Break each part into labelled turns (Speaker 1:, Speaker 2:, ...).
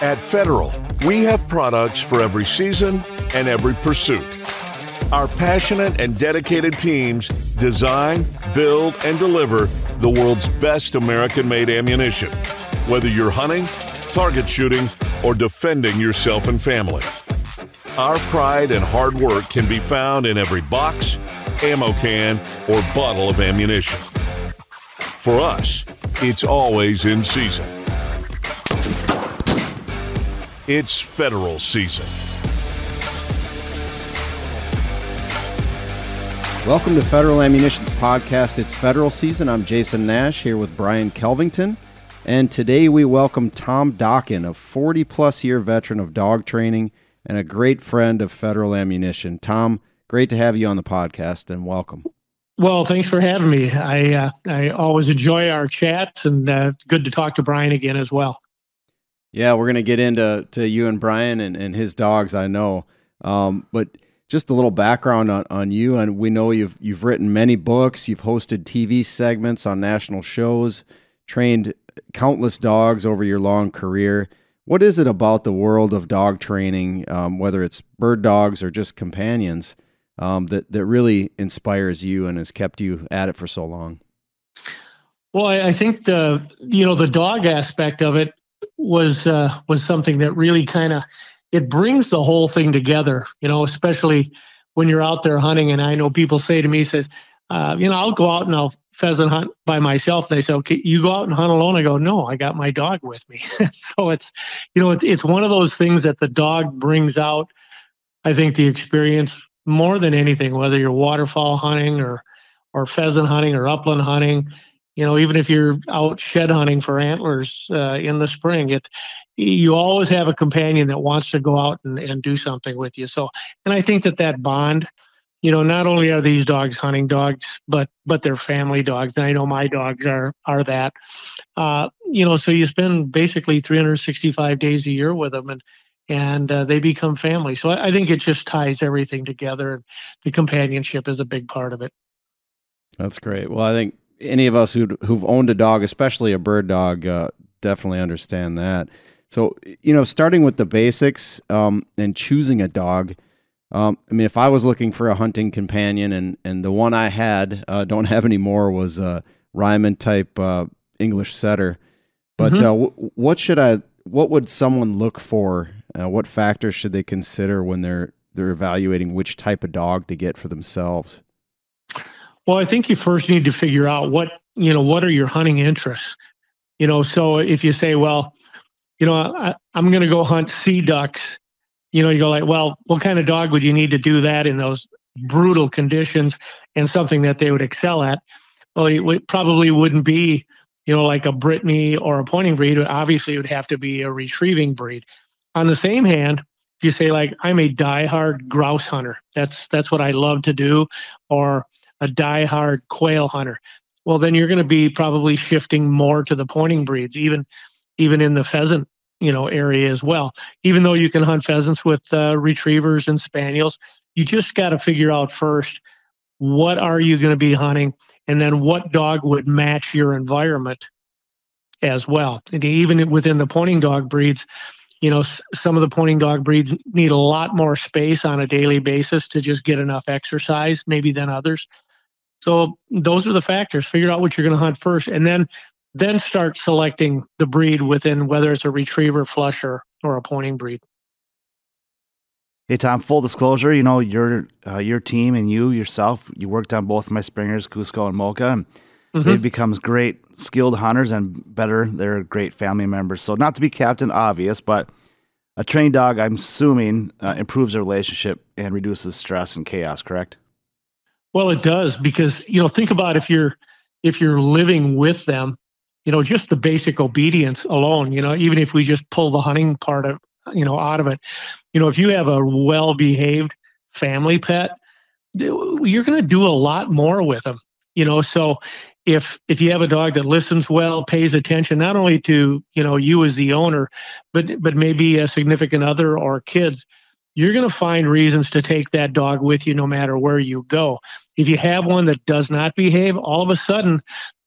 Speaker 1: At Federal, we have products for every season and every pursuit. Our passionate and dedicated teams design, build, and deliver the world's best American made ammunition, whether you're hunting, target shooting, or defending yourself and family. Our pride and hard work can be found in every box, ammo can, or bottle of ammunition. For us, it's always in season. It's federal season.
Speaker 2: Welcome to Federal Ammunition's podcast. It's federal season. I'm Jason Nash here with Brian Kelvington. And today we welcome Tom Dokken, a 40 plus year veteran of dog training and a great friend of Federal Ammunition. Tom, great to have you on the podcast and welcome.
Speaker 3: Well, thanks for having me. I uh, I always enjoy our chats, and uh, good to talk to Brian again as well.
Speaker 2: Yeah, we're gonna get into to you and Brian and, and his dogs. I know, um, but just a little background on, on you. And we know you've you've written many books, you've hosted TV segments on national shows, trained countless dogs over your long career. What is it about the world of dog training, um, whether it's bird dogs or just companions, um, that that really inspires you and has kept you at it for so long?
Speaker 3: Well, I, I think the you know the dog aspect of it was uh, was something that really kind of it brings the whole thing together. You know, especially when you're out there hunting. And I know people say to me, says, uh, you know, I'll go out and I'll pheasant hunt by myself. They say, okay, you go out and hunt alone. I go, no, I got my dog with me. so it's, you know, it's it's one of those things that the dog brings out. I think the experience more than anything, whether you're waterfowl hunting or or pheasant hunting or upland hunting, you know, even if you're out shed hunting for antlers uh, in the spring, it you always have a companion that wants to go out and, and do something with you. So, and I think that that bond, you know, not only are these dogs hunting dogs, but but they're family dogs. And I know my dogs are are that. Uh, you know, so you spend basically 365 days a year with them, and and uh, they become family. So I, I think it just ties everything together. And the companionship is a big part of it.
Speaker 2: That's great. Well, I think any of us who who've owned a dog, especially a bird dog, uh, definitely understand that. So you know, starting with the basics um, and choosing a dog. Um, I mean, if I was looking for a hunting companion, and and the one I had uh, don't have anymore was a Ryman type uh, English setter. But mm-hmm. Uh, w- what should I? What would someone look for? Uh, what factors should they consider when they're they're evaluating which type of dog to get for themselves?
Speaker 3: Well, I think you first need to figure out what, you know, what are your hunting interests? You know, so if you say, well, you know, I, am going to go hunt sea ducks, you know, you go like, well, what kind of dog would you need to do that in those brutal conditions and something that they would excel at? Well, it probably wouldn't be, you know, like a Brittany or a pointing breed. Obviously, it would have to be a retrieving breed. On the same hand, if you say like I'm a diehard grouse hunter, that's that's what I love to do, or a die-hard quail hunter, well, then you're going to be probably shifting more to the pointing breeds, even even in the pheasant you know area as well. Even though you can hunt pheasants with uh, retrievers and spaniels, you just got to figure out first what are you going to be hunting, and then what dog would match your environment as well. And even within the pointing dog breeds, you know, some of the pointing dog breeds need a lot more space on a daily basis to just get enough exercise, maybe than others. So those are the factors. Figure out what you're going to hunt first, and then then start selecting the breed within whether it's a retriever, flusher, or a pointing breed.
Speaker 4: Hey Tom, full disclosure, you know your uh, your team and you yourself, you worked on both my springers, Cusco and Mocha. And mm-hmm. They've become great skilled hunters and better, they're great family members. So not to be captain obvious, but a trained dog, I'm assuming, uh, improves the relationship and reduces stress and chaos. Correct?
Speaker 3: Well, it does because you know think about if you're if you're living with them, you know just the basic obedience alone. You know even if we just pull the hunting part of you know out of it, you know if you have a well behaved family pet, you're going to do a lot more with them. You know so if if you have a dog that listens well pays attention not only to you know you as the owner but but maybe a significant other or kids you're going to find reasons to take that dog with you no matter where you go. If you have one that does not behave, all of a sudden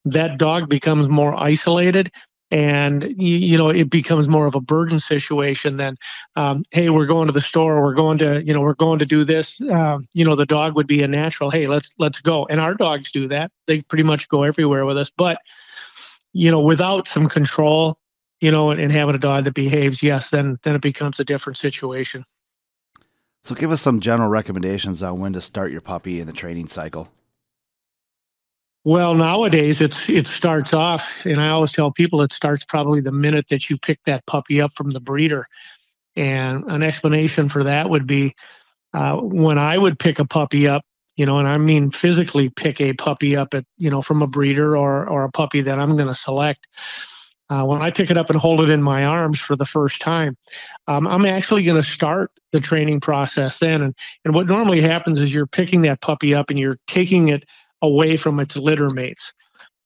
Speaker 3: that dog becomes more isolated and you, you, know it becomes more of a burden situation than um, hey we're going to the store we're going to you know we're going to do this uh, you know the dog would be a natural hey let's let's go. And our dogs do that. They pretty much go everywhere with us. But you know without some control you know and, and having a dog that behaves yes then then it becomes a different situation.
Speaker 4: So give us some general recommendations on when to start your puppy in the training cycle
Speaker 3: well, nowadays it's it starts off, and I always tell people it starts probably the minute that you pick that puppy up from the breeder. And an explanation for that would be uh, when I would pick a puppy up, you know, and I mean physically pick a puppy up at you know from a breeder or or a puppy that I'm going to select. Uh, when I pick it up and hold it in my arms for the first time, um, I'm actually going to start the training process then. And, and what normally happens is you're picking that puppy up and you're taking it away from its litter mates.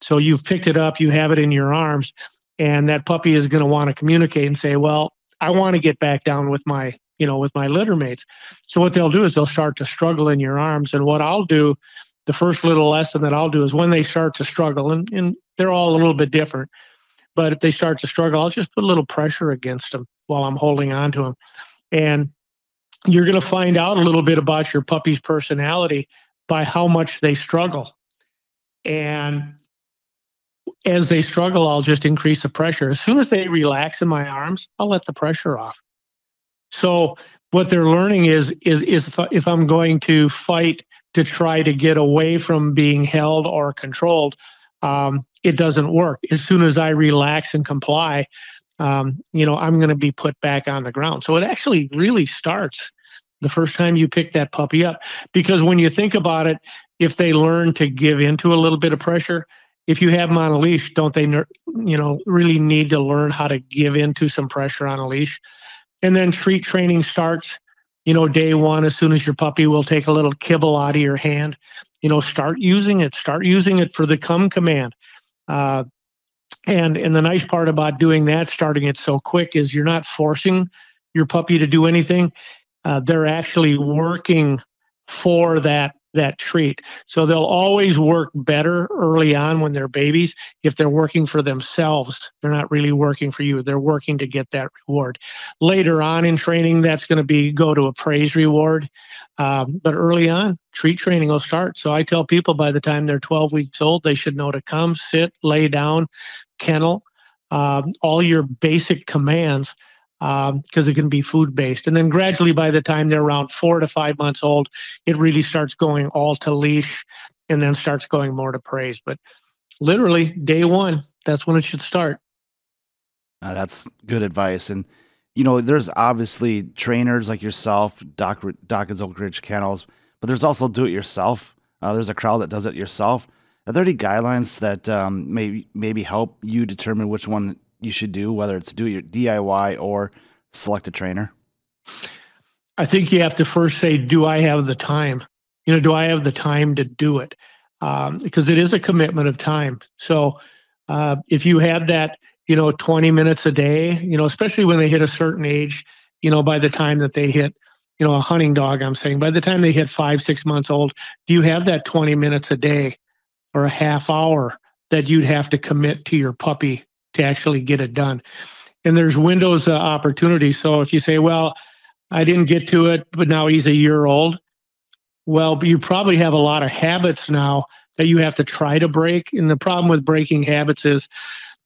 Speaker 3: So you've picked it up, you have it in your arms, and that puppy is going to want to communicate and say, "Well, I want to get back down with my, you know, with my litter mates." So what they'll do is they'll start to struggle in your arms, and what I'll do, the first little lesson that I'll do is when they start to struggle, and, and they're all a little bit different, but if they start to struggle, I'll just put a little pressure against them while I'm holding on to them, and you're going to find out a little bit about your puppy's personality by how much they struggle. And as they struggle, I'll just increase the pressure. As soon as they relax in my arms, I'll let the pressure off. So what they're learning is is is if I'm going to fight to try to get away from being held or controlled, um, it doesn't work. As soon as I relax and comply, um, you know, I'm going to be put back on the ground. So it actually really starts the first time you pick that puppy up. Because when you think about it, if they learn to give into a little bit of pressure, if you have them on a leash, don't they, you know, really need to learn how to give into some pressure on a leash? And then treat training starts, you know, day one, as soon as your puppy will take a little kibble out of your hand, you know, start using it, start using it for the come command. Uh, and and the nice part about doing that, starting it so quick, is you're not forcing your puppy to do anything uh, they're actually working for that that treat. So they'll always work better early on when they're babies if they're working for themselves. They're not really working for you. They're working to get that reward. Later on in training, that's going to be go to a praise reward. Um, but early on, treat training will start. So I tell people by the time they're 12 weeks old, they should know to come, sit, lay down, kennel, um, all your basic commands because um, it can be food based. And then gradually, by the time they're around four to five months old, it really starts going all to leash and then starts going more to praise. But literally, day one, that's when it should start.
Speaker 4: Uh, that's good advice. And, you know, there's obviously trainers like yourself, Doc, Doc Oak Ridge Kennels, but there's also do it yourself. Uh, there's a crowd that does it yourself. Are there any guidelines that um, maybe maybe help you determine which one you should do, whether it's do your DIY or select a trainer?
Speaker 3: I think you have to first say, do I have the time? You know, do I have the time to do it? Um, because it is a commitment of time. So uh, if you had that, you know, 20 minutes a day, you know, especially when they hit a certain age, you know, by the time that they hit, you know, a hunting dog, I'm saying, by the time they hit five, six months old, do you have that 20 minutes a day or a half hour that you'd have to commit to your puppy to actually get it done. And there's windows uh, of opportunity. So if you say, well, I didn't get to it, but now he's a year old, well, you probably have a lot of habits now that you have to try to break. And the problem with breaking habits is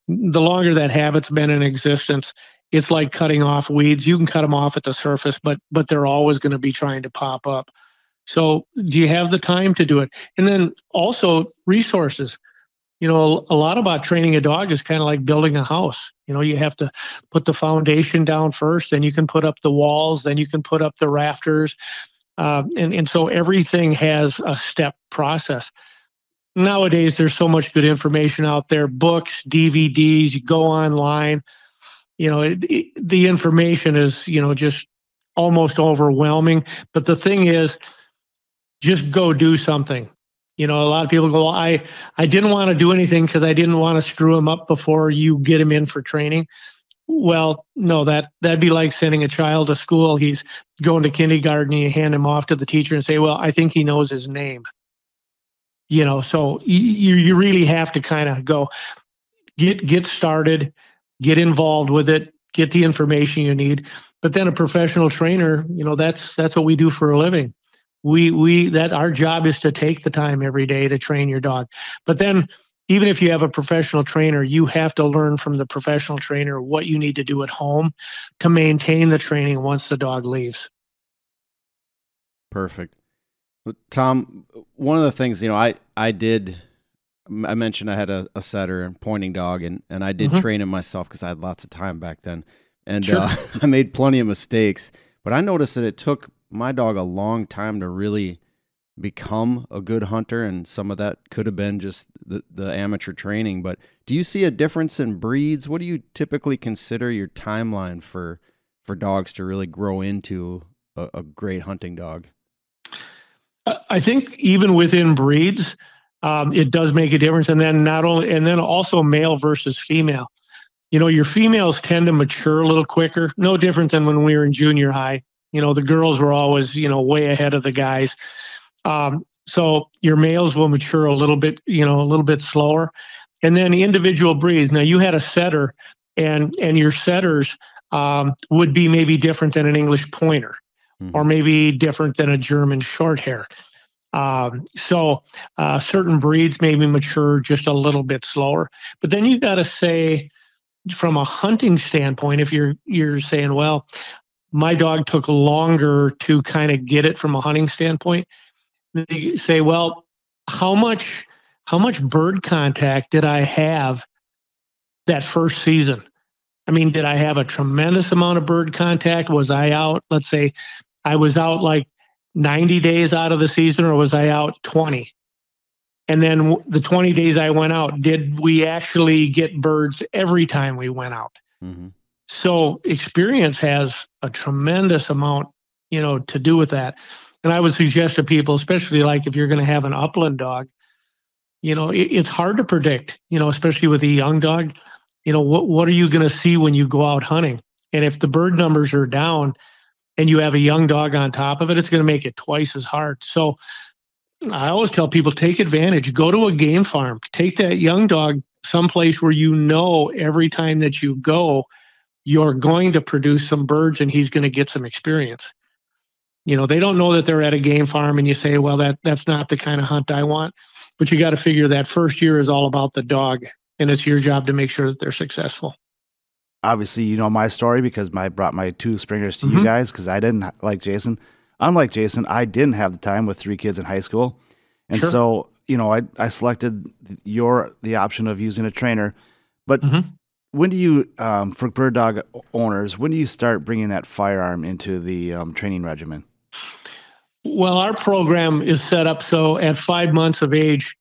Speaker 3: the longer that habit's been in existence, it's like cutting off weeds. You can cut them off at the surface, but but they're always going to be trying to pop up. So do you have the time to do it? And then also resources you know, a lot about training a dog is kind of like building a house. You know, you have to put the foundation down first, then you can put up the walls, then you can put up the rafters. Uh, and, and so everything has a step process. Nowadays, there's so much good information out there books, DVDs, you go online. You know, it, it, the information is, you know, just almost overwhelming. But the thing is, just go do something you know, a lot of people go, I, I didn't want to do anything because I didn't want to screw him up before you get him in for training. Well, no, that that'd be like sending a child to school. He's going to kindergarten, you hand him off to the teacher and say, "Well, I think he knows his name." You know, so you you really have to kind of go. get get started, get involved with it, get the information you need. But then a professional trainer, you know, that's that's what we do for a living. We we that our job is to take the time every day to train your dog. But then even if you have a professional trainer, you have to learn from the professional trainer what you need to do at home to maintain the training once the dog leaves.
Speaker 2: Perfect. Tom, one of the things, you know, I, I did, I mentioned I had a, a setter and pointing dog, and, and I did mm-hmm. train him myself because I had lots of time back then. And sure. uh, I made plenty of mistakes, but I noticed that it took my dog a long time to really become a good hunter. And some of that could have been just the, the amateur training. But do you see a difference in breeds? What do you typically consider your timeline for, for dogs to really grow into a, a great hunting dog?
Speaker 3: I think even within breeds, um, it does make a difference. And then not only, and then also male versus female. You know, your females tend to mature a little quicker. No different than when we were in junior high. You know, the girls were always, you know, way ahead of the guys. Um, so your males will mature a little bit, you know, a little bit slower. And then individual breeds. Now you had a setter, and and your setters um, would be maybe different than an English pointer mm-hmm. or maybe different than a German short hair. Um, so uh, certain breeds maybe mature just a little bit slower. But then you've got to say, from a hunting standpoint, if you're you're saying, well, my dog took longer to kind of get it from a hunting standpoint, you say, well, how much how much bird contact did I have that first season? I mean, did I have a tremendous amount of bird contact? Was I out, let's say, I was out like 90 days out of the season or was I out 20? And then the 20 days I went out, did we actually get birds every time we went out? Mm-hmm. So experience has a tremendous amount, you know, to do with that. And I would suggest to people, especially like if you're going to have an upland dog, you know, it, it's hard to predict, you know, especially with a young dog. You know, what what are you going to see when you go out hunting? And if the bird numbers are down, and you have a young dog on top of it, it's going to make it twice as hard. So I always tell people take advantage, go to a game farm, take that young dog someplace where you know every time that you go, you're going to produce some birds and he's going to get some experience. You know, they don't know that they're at a game farm and you say, well, that that's not the kind of hunt I want. But you got to figure that first year is all about the dog and it's your job to make sure that they're successful
Speaker 4: obviously you know my story because I brought my two springers to mm-hmm. you guys because I didn't like Jason. Unlike Jason, I didn't have the time with three kids in high school, and sure. so you know I I selected your the option of using a trainer. But mm-hmm. When do you um, for bird dog owners when do you start bringing that firearm into the um, training regimen?
Speaker 3: Well, our program is set up so at five months of age,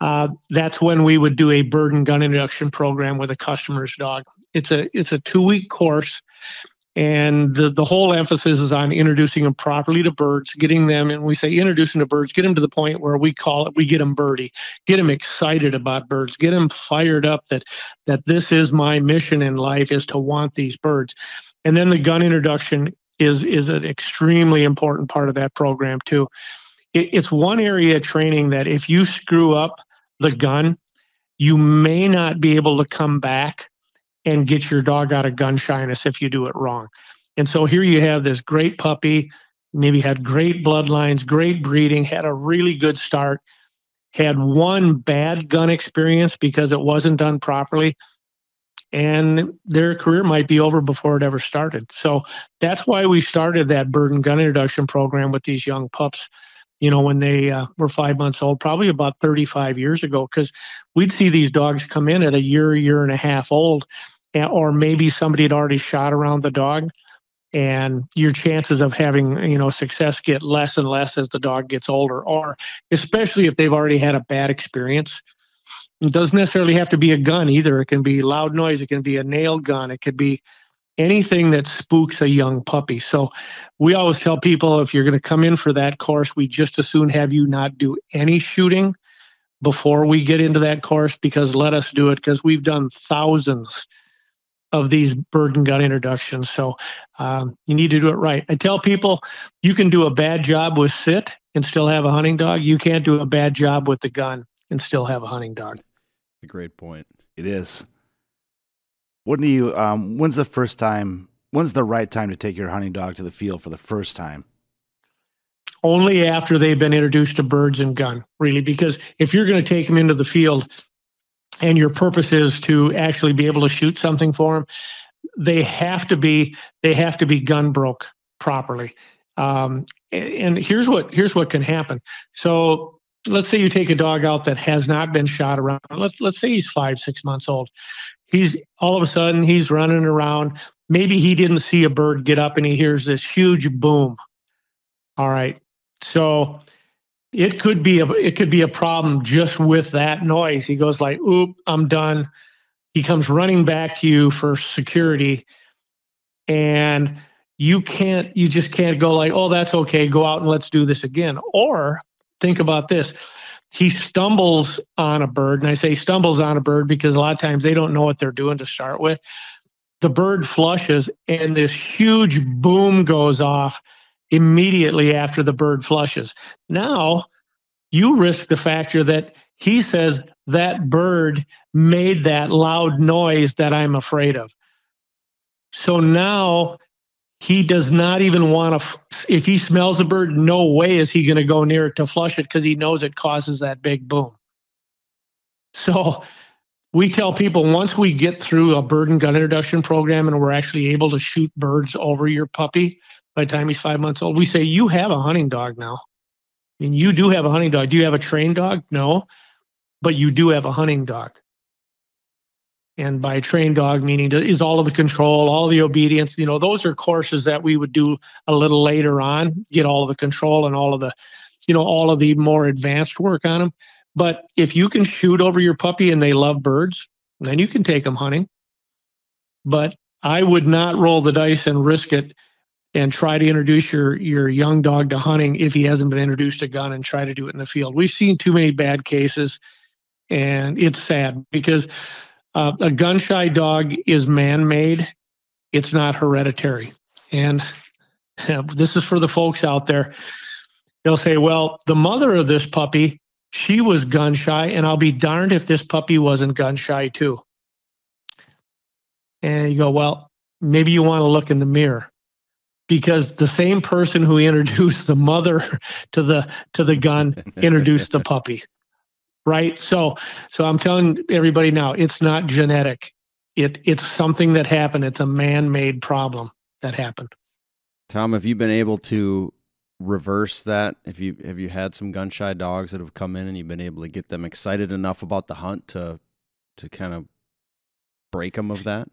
Speaker 3: uh, that's when we would do a bird and gun introduction program with a customer's dog. It's a it's a two week course, and the the whole emphasis is on introducing them properly to birds, getting them, and we say introducing to birds, get them to the point where we call it, we get them birdie, get them excited about birds, get them fired up that that this is my mission in life is to want these birds, and then the gun introduction is is an extremely important part of that program too. It, it's one area of training that if you screw up the gun, you may not be able to come back and get your dog out of gun shyness if you do it wrong. And so here you have this great puppy, maybe had great bloodlines, great breeding, had a really good start, had one bad gun experience because it wasn't done properly. And their career might be over before it ever started. So that's why we started that bird and gun introduction program with these young pups you know, when they uh, were five months old, probably about 35 years ago, because we'd see these dogs come in at a year, year and a half old, or maybe somebody had already shot around the dog. And your chances of having, you know, success get less and less as the dog gets older, or especially if they've already had a bad experience. It doesn't necessarily have to be a gun either. It can be loud noise. It can be a nail gun. It could be anything that spooks a young puppy. So we always tell people if you're going to come in for that course, we just as soon have you not do any shooting before we get into that course because let us do it because we've done thousands of these bird and gun introductions. So um, you need to do it right. I tell people you can do a bad job with sit and still have a hunting dog. You can't do a bad job with the gun and still have a hunting dog.
Speaker 2: A great point.
Speaker 4: It is. When do you? Um, when's the first time? When's the right time to take your hunting dog to the field for the first time?
Speaker 3: Only after they've been introduced to birds and gun, really, because if you're going to take them into the field, and your purpose is to actually be able to shoot something for them, they have to be they have to be gun broke properly. Um, and here's what here's what can happen. So let's say you take a dog out that has not been shot around. Let's let's say he's five six months old. He's all of a sudden he's running around. Maybe he didn't see a bird get up and he hears this huge boom. All right, so it could be a it could be a problem just with that noise. He goes like, "Oop, I'm done." He comes running back to you for security, and you can't you just can't go like oh that's okay. Go out and let's do this again. Or think about this. He stumbles on a bird and i say stumbles on a bird because a lot of times they don't know what they're doing to start with. The bird flushes and this huge boom goes off immediately after the bird flushes. Now you risk the factor that he says that bird made that loud noise that i'm afraid of. So now he does not even want to if he smells a bird no way is he going to go near it to flush it because he knows it causes that big boom. So we tell people once we get through a bird and gun introduction program and we're actually able to shoot birds over your puppy by the time he's five months old. We say you have a hunting dog now. I mean, you do have a hunting dog. Do you have a trained dog? No. But you do have a hunting dog. And by trained dog meaning is all of the control all the obedience you know those are courses that we would do a little later on get all of the control and all of the you know all of the more advanced work on them but if you can shoot over your puppy and they love birds then you can take them hunting. But i would not roll the dice and risk it and try to introduce your your young dog to hunting if he hasn't been introduced to gun and try to do it in the field we've seen too many bad cases and it's sad because uh, a gun shy dog is man made, it's not hereditary. And this is for the folks out there. They'll say, well, the mother of this puppy, she was gun shy, and I'll be darned if this puppy wasn't gun shy too. And you go, well, maybe you want to look in the mirror because the same person who introduced the mother to the to the gun introduced the puppy right? So, so I'm telling everybody now, it's not genetic. It it's something that happened. It's a man-made problem that happened.
Speaker 2: Tom, have you been able to reverse that? if you have you had some gun shy dogs that have come in and you've been able to get them excited enough about the hunt to to kind of break them of that?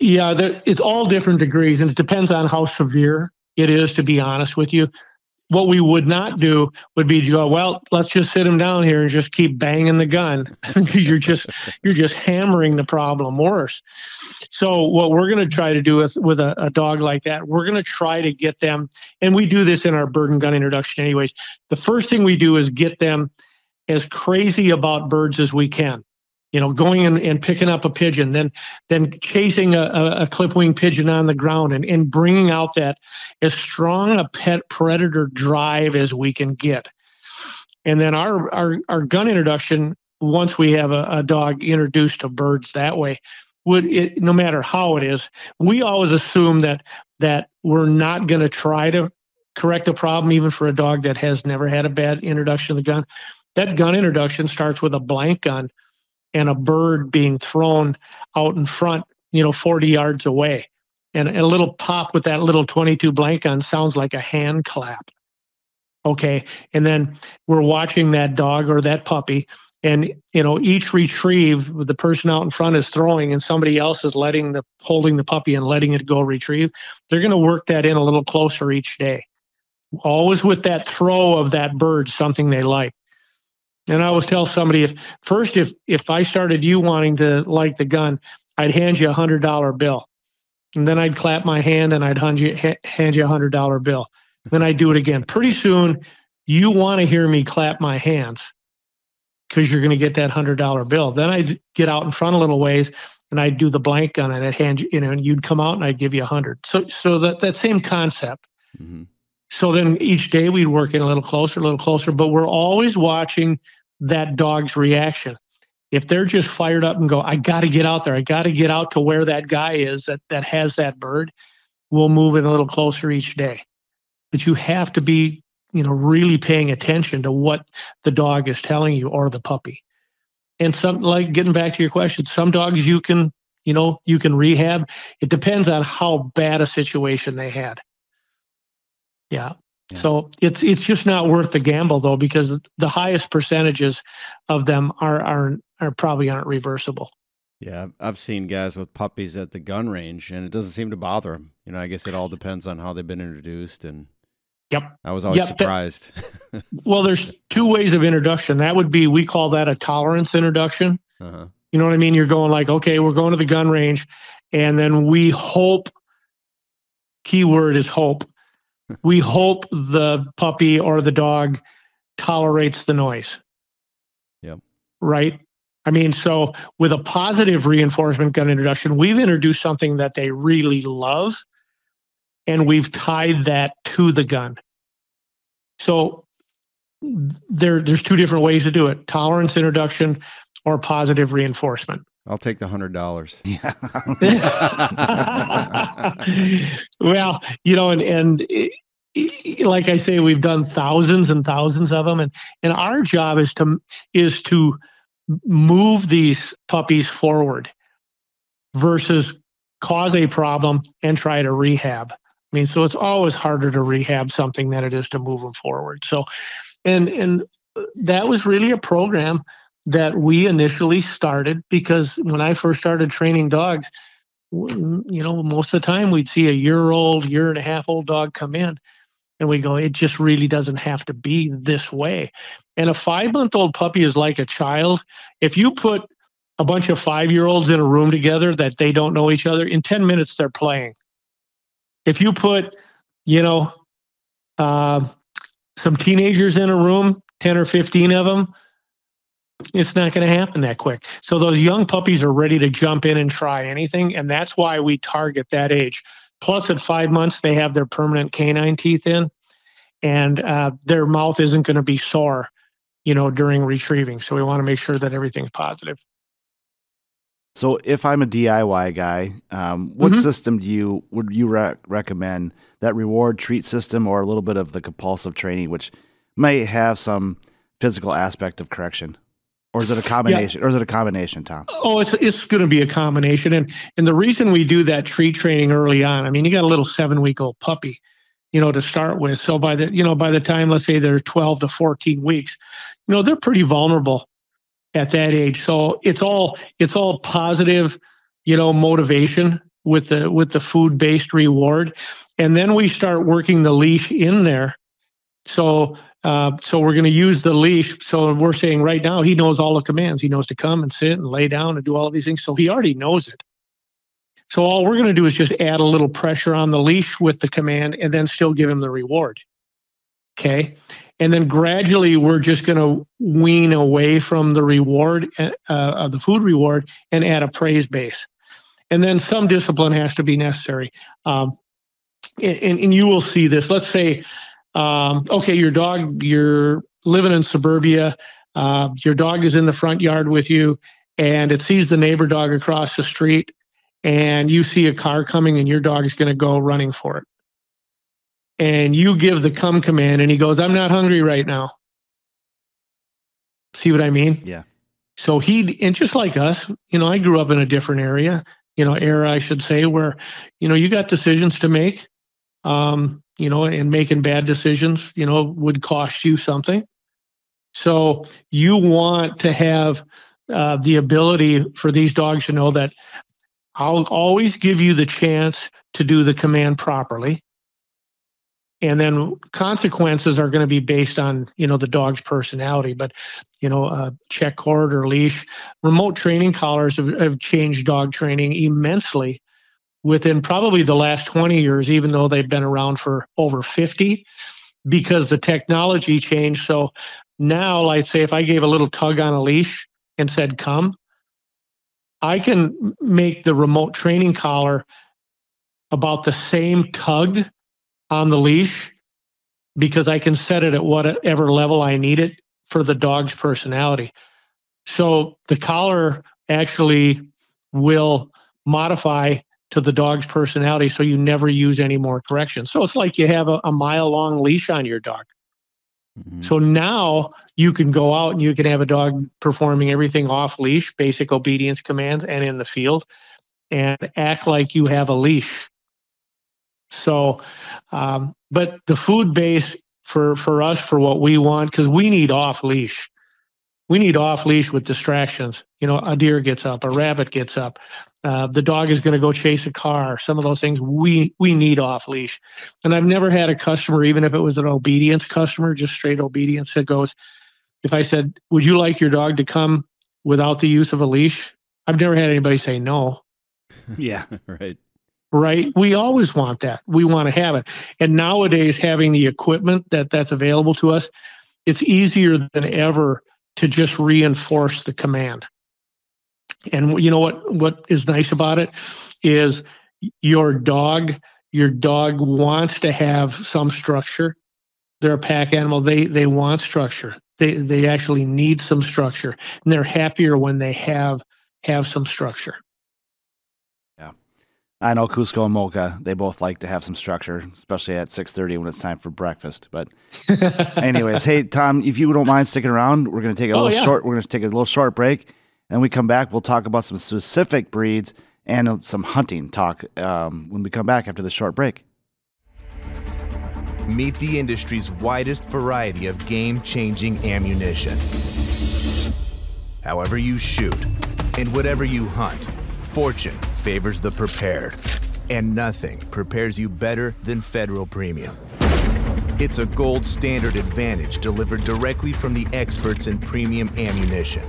Speaker 3: Yeah, there, it's all different degrees, and it depends on how severe it is. To be honest with you, what we would not do would be to go, well, let's just sit him down here and just keep banging the gun you're just you're just hammering the problem worse. So what we're going to try to do with with a, a dog like that, we're going to try to get them, and we do this in our bird and gun introduction anyways. The first thing we do is get them as crazy about birds as we can you know, going and, and picking up a pigeon, then then chasing a, a, a clipwing pigeon on the ground and, and bringing out that as strong a pet predator drive as we can get. And then our our, our gun introduction, once we have a, a dog introduced to birds that way, would it no matter how it is, we always assume that that we're not going to try to correct a problem even for a dog that has never had a bad introduction to the gun. That gun introduction starts with a blank gun and a bird being thrown out in front, you know, 40 yards away. And a little pop with that little 22 blank gun sounds like a hand clap. Okay. And then we're watching that dog or that puppy. And you know, each retrieve the person out in front is throwing and somebody else is letting the holding the puppy and letting it go retrieve. They're going to work that in a little closer each day. Always with that throw of that bird, something they like. And I always tell somebody if first if if I started you wanting to like the gun, I'd hand you a hundred dollar bill, and then I'd clap my hand and I'd hand you hand you a hundred dollar bill. Then I'd do it again. Pretty soon, you want to hear me clap my hands because you're going to get that hundred dollar bill. Then I'd get out in front a little ways and I'd do the blank gun and I'd hand you, you know, and you'd come out and I'd give you a hundred. So so that that same concept. Mm-hmm. So then each day we'd work in a little closer, a little closer, but we're always watching that dog's reaction. if they're just fired up and go, I got to get out there, I got to get out to where that guy is that that has that bird, we'll move in a little closer each day. But you have to be, you know, really paying attention to what the dog is telling you or the puppy. And some like getting back to your question, some dogs you can, you know, you can rehab. It depends on how bad a situation they had. Yeah. Yeah. So it's it's just not worth the gamble though because the highest percentages of them are are are probably aren't reversible.
Speaker 2: Yeah, I've seen guys with puppies at the gun range, and it doesn't seem to bother them. You know, I guess it all depends on how they've been introduced, and
Speaker 3: yep,
Speaker 2: I was always yep, surprised.
Speaker 3: Well, there's two ways of introduction. That would be we call that a tolerance introduction. Uh-huh. You know what I mean? You're going like, okay, we're going to the gun range, and then we hope. Keyword is hope we hope the puppy or the dog tolerates the noise.
Speaker 2: Yep.
Speaker 3: Right? I mean, so with a positive reinforcement gun introduction, we've introduced something that they really love and we've tied that to the gun. So there, there's two different ways to do it tolerance introduction or positive reinforcement.
Speaker 2: I'll take the hundred dollars. Yeah.
Speaker 3: well, you know, and and like I say, we've done thousands and thousands of them, and and our job is to is to move these puppies forward versus cause a problem and try to rehab. I mean, so it's always harder to rehab something than it is to move them forward. So, and and that was really a program that we initially started because when I first started training dogs, you know, most of the time we'd see a year old, year and a half old dog come in and we go, it just really doesn't have to be this way. And a five month old puppy is like a child. If you put a bunch of five year olds in a room together that they don't know each other, in 10 minutes they're playing. If you put, you know, uh, some teenagers in a room, 10 or 15 of them, it's not going to happen that quick. So those young puppies are ready to jump in and try anything. And that's why we target that age. Plus, at five months, they have their permanent canine teeth in, and uh, their mouth isn't going to be sore, you know, during retrieving. So we want to make sure that everything's positive.
Speaker 4: So, if I'm a DIY guy, um, what mm-hmm. system do you would you recommend? That reward treat system, or a little bit of the compulsive training, which may have some physical aspect of correction? Or is it a combination? Yeah. Or is it a combination, Tom?
Speaker 3: Oh, it's it's going to be a combination, and and the reason we do that treat training early on, I mean, you got a little seven week old puppy, you know, to start with. So by the you know by the time let's say they're twelve to fourteen weeks, you know, they're pretty vulnerable at that age. So it's all it's all positive, you know, motivation with the with the food based reward, and then we start working the leash in there. So uh, so we're going to use the leash. So we're saying right now he knows all the commands. He knows to come and sit and lay down and do all of these things. So he already knows it. So all we're going to do is just add a little pressure on the leash with the command and then still give him the reward. Okay. And then gradually we're just going to wean away from the reward, uh, of the food reward, and add a praise base. And then some discipline has to be necessary. Um, and, and, you will see this. Let's say um, okay, your dog, you're living in suburbia, uh, your dog is in the front yard with you, and it sees the neighbor dog across the street, and you see a car coming, and your dog is going to go running for it. And you give the come command, and he goes, I'm not hungry right now. See what I mean?
Speaker 4: Yeah.
Speaker 3: So he, and just like us, you know, I grew up in a different area, you know, era, I should say, where, you know, you got decisions to make. Um, you know, and making bad decisions, you know, would cost you something. So you want to have uh, the ability for these dogs to know that I'll always give you the chance to do the command properly. And then consequences are going to be based on, you know, the dog's personality. But, you know, uh, check cord or leash, remote training collars have, have changed dog training immensely within probably the last 20 years, even though they've been around for over 50, because the technology changed. So now, like say, if I gave a little tug on a leash and said, come, I can make the remote training collar about the same tug on the leash because I can set it at whatever level I need it for the dog's personality. So the collar actually will modify to the dog's personality so you never use any more corrections. So it's like you have a, a mile long leash on your dog. Mm-hmm. So now you can go out and you can have a dog performing everything off leash, basic obedience commands, and in the field, and act like you have a leash. So, um, but the food base for for us for what we want because we need off leash we need off leash with distractions. You know, a deer gets up, a rabbit gets up, uh, the dog is going to go chase a car. Some of those things we we need off leash. And I've never had a customer, even if it was an obedience customer, just straight obedience, that goes, if I said, "Would you like your dog to come without the use of a leash?" I've never had anybody say no.
Speaker 4: Yeah,
Speaker 2: right.
Speaker 3: Right. We always want that. We want to have it. And nowadays, having the equipment that that's available to us, it's easier than ever to just reinforce the command. And you know what what is nice about it is your dog your dog wants to have some structure. They're a pack animal. They they want structure. They they actually need some structure, and they're happier when they have have some structure.
Speaker 4: Yeah, I know Cusco and Mocha. They both like to have some structure, especially at six thirty when it's time for breakfast. But, anyways, hey Tom, if you don't mind sticking around, we're going to take a oh, little yeah. short. We're going to take a little short break, and we come back. We'll talk about some specific breeds and some hunting talk um, when we come back after the short break.
Speaker 5: Meet the industry's widest variety of game-changing ammunition. However you shoot, and whatever you hunt, Fortune favors the prepared. And nothing prepares you better than Federal Premium. It's a gold standard advantage delivered directly from the experts in premium ammunition.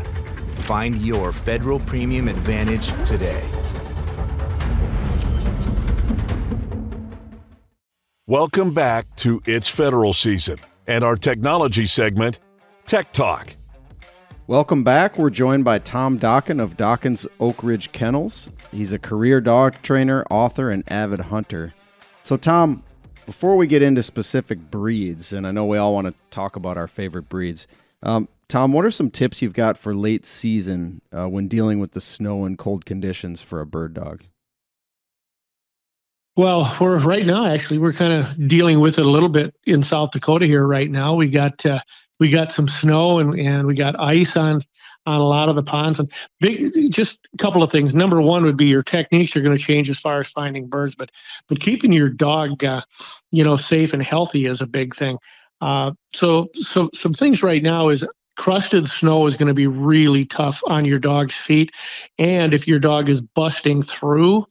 Speaker 5: Find your Federal Premium Advantage today.
Speaker 1: Welcome back to It's Federal Season and our technology segment, Tech Talk.
Speaker 2: Welcome back. We're joined by Tom Dokken of Dokken's Oak Ridge Kennels. He's a career dog trainer, author, and avid hunter. So, Tom, before we get into specific breeds, and I know we all want to talk about our favorite breeds, um, Tom, what are some tips you've got for late season uh, when dealing with the snow and cold conditions for a bird dog?
Speaker 3: Well, for right now, actually, we're kind of dealing with it a little bit in South Dakota here right now. We got uh, we got some snow and, and we got ice on on a lot of the ponds and big just a couple of things number one would be your techniques are going to change as far as finding birds but but keeping your dog uh, you know safe and healthy is a big thing uh, so so some things right now is crusted snow is going to be really tough on your dog's feet and if your dog is busting through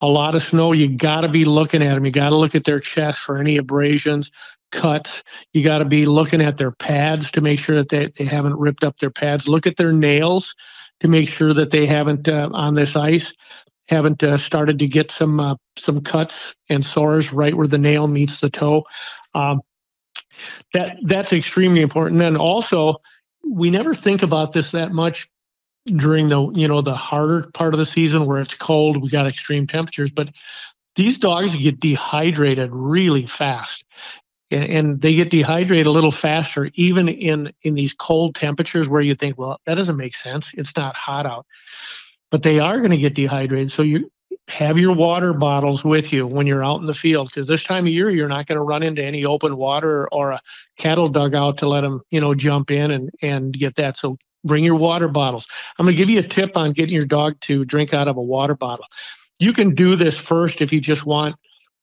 Speaker 3: a lot of snow you got to be looking at them you got to look at their chest for any abrasions cuts. You got to be looking at their pads to make sure that they, they haven't ripped up their pads. Look at their nails to make sure that they haven't uh, on this ice haven't uh, started to get some uh, some cuts and sores right where the nail meets the toe. Um, that that's extremely important. And also, we never think about this that much during the you know the harder part of the season where it's cold. We got extreme temperatures, but these dogs get dehydrated really fast and, and they get dehydrated a little faster, even in in these cold temperatures where you think, well, that doesn't make sense. It's not hot out, but they are going to get dehydrated. So you have your water bottles with you when you're out in the field because this time of year you're not going to run into any open water or a cattle dugout to let them you know jump in and and get that. So bring your water bottles. I'm going to give you a tip on getting your dog to drink out of a water bottle. You can do this first if you just want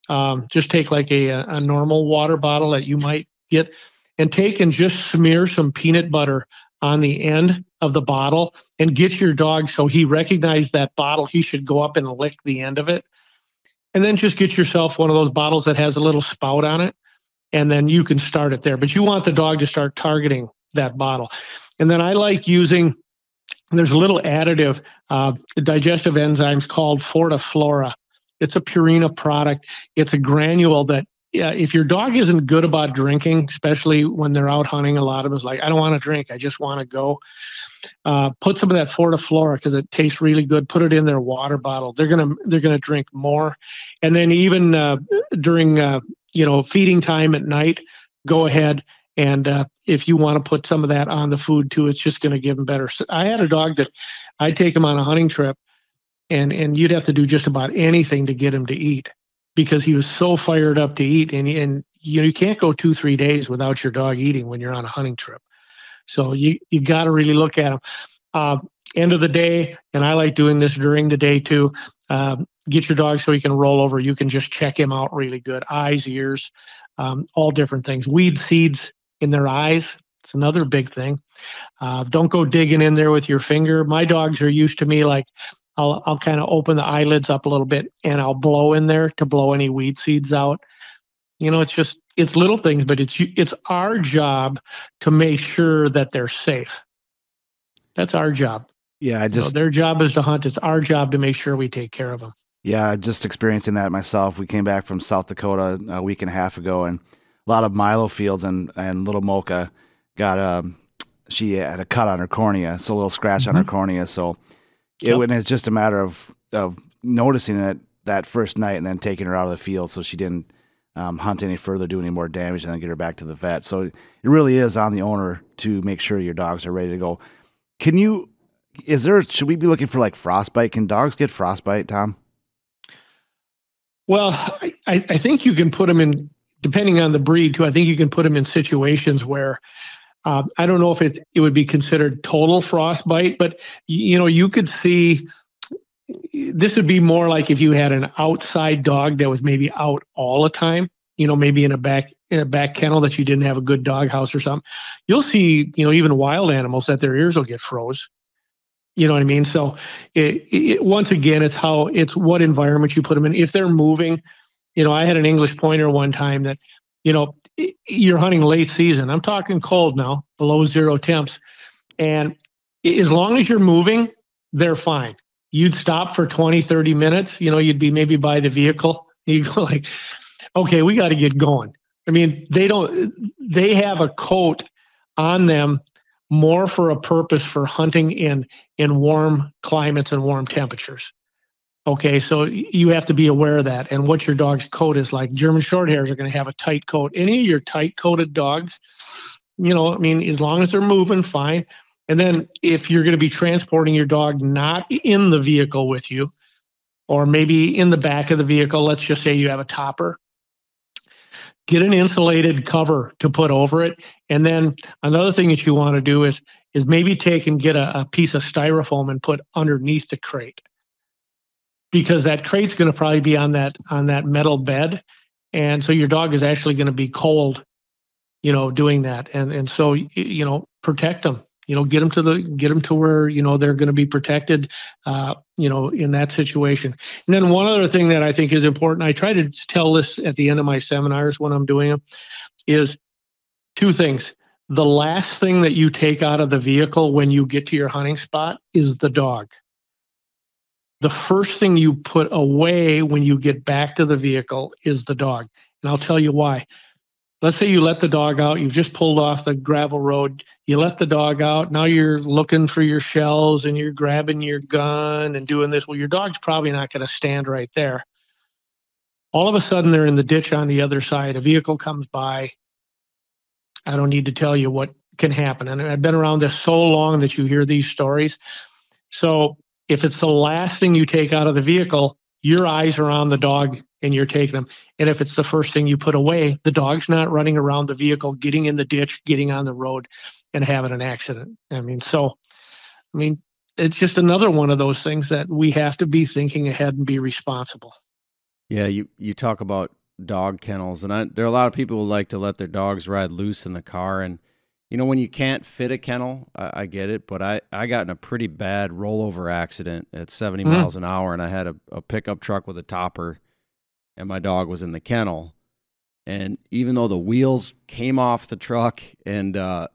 Speaker 3: um, just take like a, a normal water bottle that you might get and take and just smear some peanut butter on the end of the bottle and get your dog so he recognized that bottle he should go up and lick the end of it. And then just get yourself one of those bottles that has a little spout on it and then you can start it there. But you want the dog to start targeting that bottle. And then i like using there's a little additive uh, digestive enzymes called FortiFlora. It's a Purina product. It's a granule that yeah, if your dog isn't good about drinking, especially when they're out hunting, a lot of them is like, I don't want to drink, I just want to go. Uh, put some of that FortiFlora because it tastes really good. Put it in their water bottle. They're gonna they're gonna drink more, and then even uh, during uh, you know feeding time at night, go ahead And uh, if you want to put some of that on the food too, it's just to give them better. So I had a dog that I'd take him on a hunting trip, and and you'd have to do just about anything to get him to eat because he was so fired up to eat. And and you know you can't go two three days without your dog eating when you're on a hunting trip. So you you got to really look at him. Uh, end of the day, and I like doing this during the day too. Uh, get your dog so he can roll over. You can just check him out really good. Eyes, ears, um, all different things. Weed seeds in their eyes. It's another big thing. Uh, don't go digging in there with your finger. My dogs are used to me like I'll I'll kind of open the eyelids up a little bit and I'll blow in there to blow any weed seeds out. You know, it's just it's little things, but it's it's our job to make sure that they're safe. That's our job.
Speaker 4: Yeah, I just
Speaker 3: their job is to hunt. It's our job to make sure we take care of them.
Speaker 4: Yeah, just experiencing that myself. We came back from South Dakota a week and a half ago, and a lot of Milo fields and and little Mocha got um, she had a cut on her cornea, so a little scratch mm-hmm. on her mm-hmm. cornea. So it yep. it's just a matter of of noticing it that first night and then taking her out of the field so she didn't um, hunt any further, do any more damage, and then get her back to the vet. So it really is on the owner to make sure your dogs are ready to go. Can you? Is there? Should we be looking for like frostbite? Can dogs get frostbite, Tom?
Speaker 3: Well, I, I think you can put them in, depending on the breed, too. I think you can put them in situations where uh, I don't know if it it would be considered total frostbite, but you know you could see this would be more like if you had an outside dog that was maybe out all the time. You know, maybe in a back in a back kennel that you didn't have a good dog house or something. You'll see, you know, even wild animals that their ears will get froze. You know what I mean? So it, it, once again, it's how it's what environment you put them in. If they're moving, you know, I had an English pointer one time that, you know, you're hunting late season. I'm talking cold now, below zero temps, and as long as you're moving, they're fine. You'd stop for 20, 30 minutes. You know, you'd be maybe by the vehicle. You go like, okay, we got to get going. I mean, they don't. They have a coat on them more for a purpose for hunting in in warm climates and warm temperatures. Okay, so you have to be aware of that and what your dog's coat is like. German Shorthairs are going to have a tight coat. Any of your tight coated dogs, you know, I mean, as long as they're moving, fine. And then if you're going to be transporting your dog not in the vehicle with you, or maybe in the back of the vehicle, let's just say you have a topper, get an insulated cover to put over it. And then another thing that you want to do is is maybe take and get a, a piece of styrofoam and put underneath the crate. Because that crate's going to probably be on that on that metal bed. And so your dog is actually going to be cold, you know, doing that. And and so you know, protect them you know get them to the get them to where you know they're going to be protected uh, you know in that situation and then one other thing that i think is important i try to tell this at the end of my seminars when i'm doing them is two things the last thing that you take out of the vehicle when you get to your hunting spot is the dog the first thing you put away when you get back to the vehicle is the dog. And i'll tell you why. Let's say you let the dog out. You've just pulled off the gravel road. You let the dog out. Now you're looking for your shells and you're grabbing your gun and doing this. Well your dog's probably not going to stand right there. All of a sudden they're in the ditch on the other side. A vehicle comes by. I don't need to tell you what can happen. And i've been around this so long that you hear these stories. So if it's the last thing you take out of the vehicle your eyes are on the dog and you're taking them. And if it's the first thing you put away, the dog's not running around the vehicle, getting in the ditch, getting on the road, and having an accident. I mean, so, I mean, it's just another one of those things that we have to be thinking ahead and be responsible.
Speaker 2: Yeah, you you talk about dog kennels, and I, there are a lot of people who like to let their dogs ride loose in the car, and you know when you can't fit a kennel, I, I get it, but I I got in a pretty bad rollover accident at 70 mm. miles an hour, and I had a, a pickup truck with a topper and my dog was in the kennel. And even though the wheels came off the truck and uh,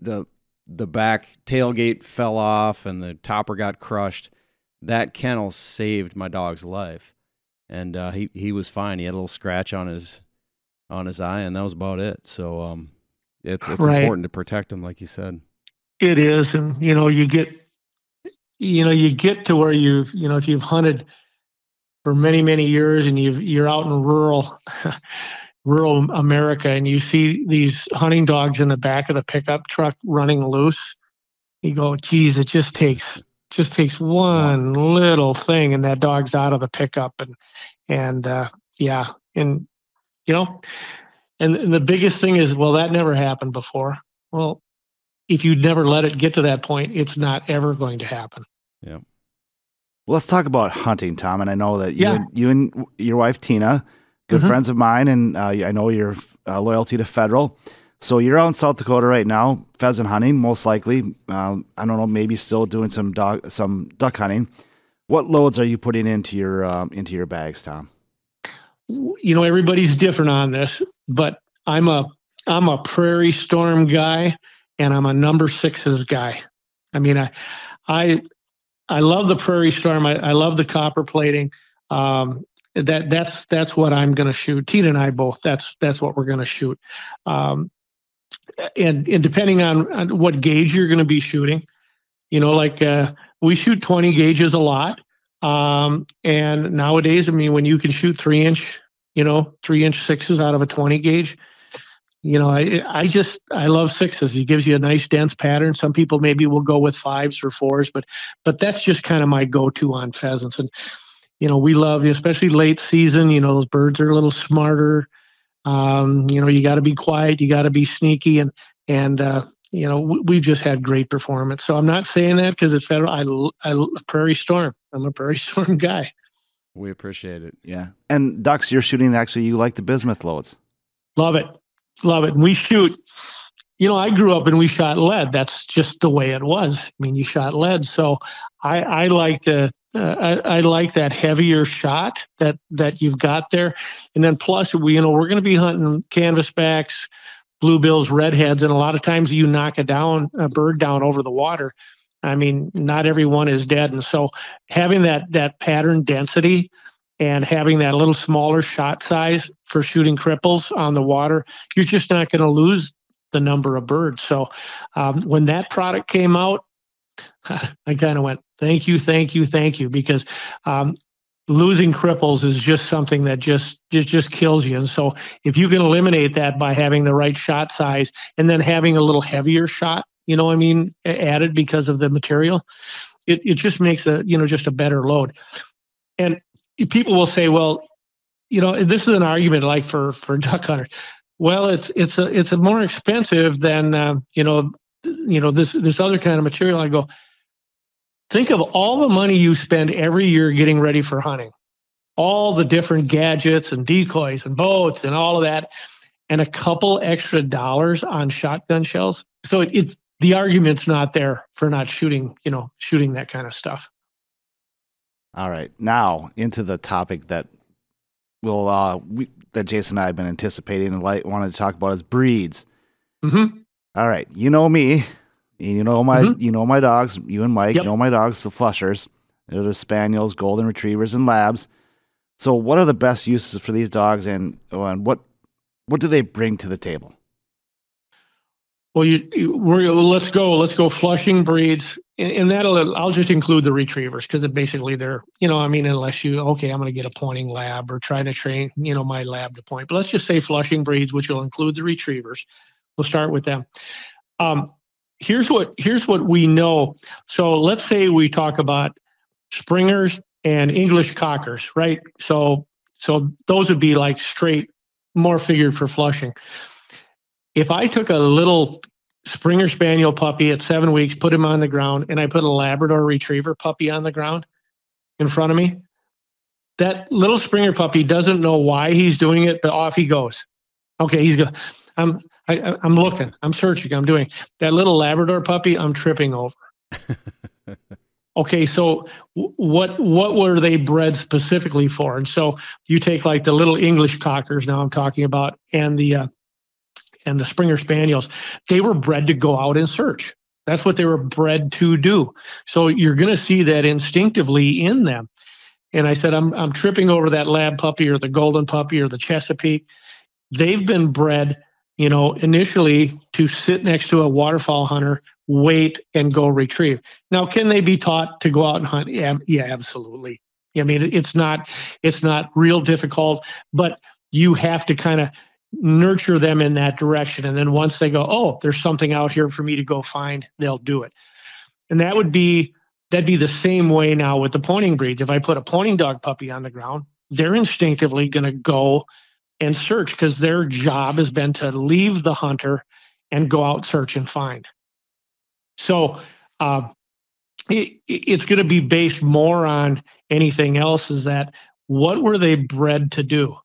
Speaker 2: the the back tailgate fell off and the topper got crushed, that kennel saved my dog's life. And uh, he he was fine. He had a little scratch on his on his eye, and that was about it. So um, it's it's right. important to protect them, like you said.
Speaker 3: It is, and you know you get you know you get to where you've, you know if you've hunted for many many years and you you're out in rural rural America and you see these hunting dogs in the back of the pickup truck running loose, you go, geez, it just takes just takes one little thing and that dog's out of the pickup and and uh, yeah and you know and, and the biggest thing is well that never happened before well if you never let it get to that point it's not ever going to happen
Speaker 2: yeah
Speaker 4: well, let's talk about hunting, Tom. And I know that you, yeah. and, you and your wife Tina, good mm-hmm. friends of mine, and uh, I know your uh, loyalty to Federal. So you're out in South Dakota right now, pheasant hunting, most likely. Uh, I don't know, maybe still doing some dog, some duck hunting. What loads are you putting into your um, into your bags, Tom?
Speaker 3: You know, everybody's different on this, but I'm a I'm a prairie storm guy, and I'm a number sixes guy. I mean, I I I love the prairie storm. I, I love the copper plating. Um, that that's that's what I'm going to shoot. Tina and I both. That's that's what we're going to shoot. Um, and and depending on, on what gauge you're going to be shooting, you know, like uh, we shoot 20 gauges a lot. Um, and nowadays, I mean, when you can shoot three inch, you know, three inch sixes out of a 20 gauge, you know, I I just I love sixes. It gives you a nice dense pattern. Some people maybe will go with fives or fours, but but that's just kind of my go-to on pheasants. And you know, we love, especially late season. You know, those birds are a little smarter. Um, you know, you got to be quiet, you got to be sneaky, and and uh, you know, we, we've just had great performance. So I'm not saying that because it's federal. I I Prairie Storm. I'm a Prairie Storm guy.
Speaker 2: We appreciate it.
Speaker 4: Yeah. And ducks, you're shooting actually. You like the bismuth loads.
Speaker 3: Love it, love it. And we shoot. You know, I grew up and we shot lead. That's just the way it was. I mean, you shot lead, so I I like to uh, I, I, like that heavier shot that that you've got there, and then plus we you know we're going to be hunting canvasbacks, bluebills, redheads, and a lot of times you knock a down a bird down over the water. I mean, not everyone is dead, and so having that that pattern density and having that little smaller shot size for shooting cripples on the water, you're just not going to lose the number of birds. So um, when that product came out, I kind of went, thank you, thank you, thank you, because um, losing cripples is just something that just, just just kills you. And so if you can eliminate that by having the right shot size and then having a little heavier shot, you know, I mean, added because of the material, it it just makes a you know just a better load. And people will say, well, you know, this is an argument like for for duck hunters. Well, it's it's a it's a more expensive than uh, you know you know this this other kind of material. I go, think of all the money you spend every year getting ready for hunting, all the different gadgets and decoys and boats and all of that, and a couple extra dollars on shotgun shells. So it, it's the argument's not there for not shooting, you know, shooting that kind of stuff.
Speaker 4: All right, now into the topic that will uh we, that Jason and I have been anticipating and like wanted to talk about is breeds.
Speaker 3: Mm-hmm.
Speaker 4: All right, you know me. You know my mm-hmm. you know my dogs. You and Mike. Yep. You know my dogs, the Flushers. They're the Spaniels, Golden Retrievers, and Labs. So, what are the best uses for these dogs, and, and what what do they bring to the table?
Speaker 3: Well, you, you we're, let's go. Let's go flushing breeds, and, and that'll. I'll just include the retrievers because it basically they're. You know, I mean, unless you okay, I'm going to get a pointing lab or try to train. You know, my lab to point. But let's just say flushing breeds, which will include the retrievers. We'll start with them. Um, here's what here's what we know. So let's say we talk about springers and English cockers, right? So so those would be like straight, more figured for flushing. If I took a little Springer Spaniel puppy at seven weeks, put him on the ground, and I put a Labrador Retriever puppy on the ground in front of me, that little Springer puppy doesn't know why he's doing it, but off he goes. Okay, he's go. I'm I, am looking, I'm searching, I'm doing that little Labrador puppy. I'm tripping over. okay, so what what were they bred specifically for? And so you take like the little English cockers. Now I'm talking about and the uh, and the Springer Spaniels. They were bred to go out and search. That's what they were bred to do. So you're going to see that instinctively in them. And I said, I'm I'm tripping over that lab puppy or the golden puppy or the Chesapeake. They've been bred you know, initially to sit next to a waterfowl hunter, wait and go retrieve. Now, can they be taught to go out and hunt? Yeah, yeah, absolutely. I mean, it's not it's not real difficult, but you have to kind of nurture them in that direction. And then once they go, oh, there's something out here for me to go find, they'll do it. And that would be that'd be the same way now with the pointing breeds. If I put a pointing dog puppy on the ground, they're instinctively going to go and search because their job has been to leave the hunter and go out search and find. So uh, it, it's going to be based more on anything else. Is that what were they bred to do?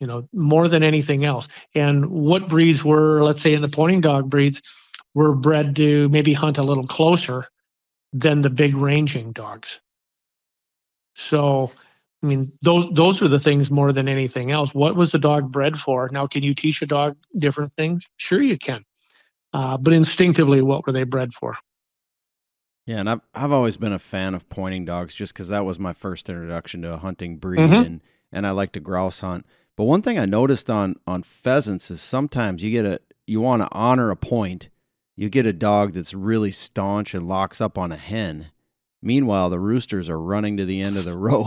Speaker 3: You know, more than anything else. And what breeds were, let's say, in the pointing dog breeds, were bred to maybe hunt a little closer than the big ranging dogs. So I mean, those those are the things more than anything else. What was the dog bred for? Now, can you teach a dog different things? Sure, you can. Uh, but instinctively, what were they bred for?
Speaker 2: Yeah, and I've I've always been a fan of pointing dogs, just because that was my first introduction to a hunting breed,
Speaker 3: Mhm.
Speaker 2: and and I like to grouse hunt. But one thing I noticed on on pheasants is sometimes you get a you want to honor a point, you get a dog that's really staunch and locks up on a hen. Meanwhile, the roosters are running to the end of the row.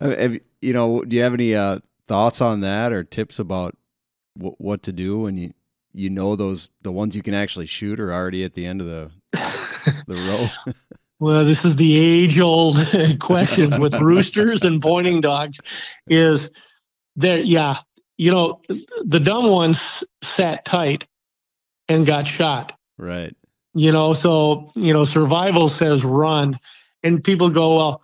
Speaker 2: Have you- know, do you have any uh, thoughts on that or tips about w- what to do when you you know those the ones you can actually shoot are already at the end of the the row?
Speaker 3: Well, this is the age-old question with roosters and pointing dogs. Is that yeah? You know, the dumb ones sat tight and got shot.
Speaker 2: right.
Speaker 3: You know, so you know, survival says run, and people go, well,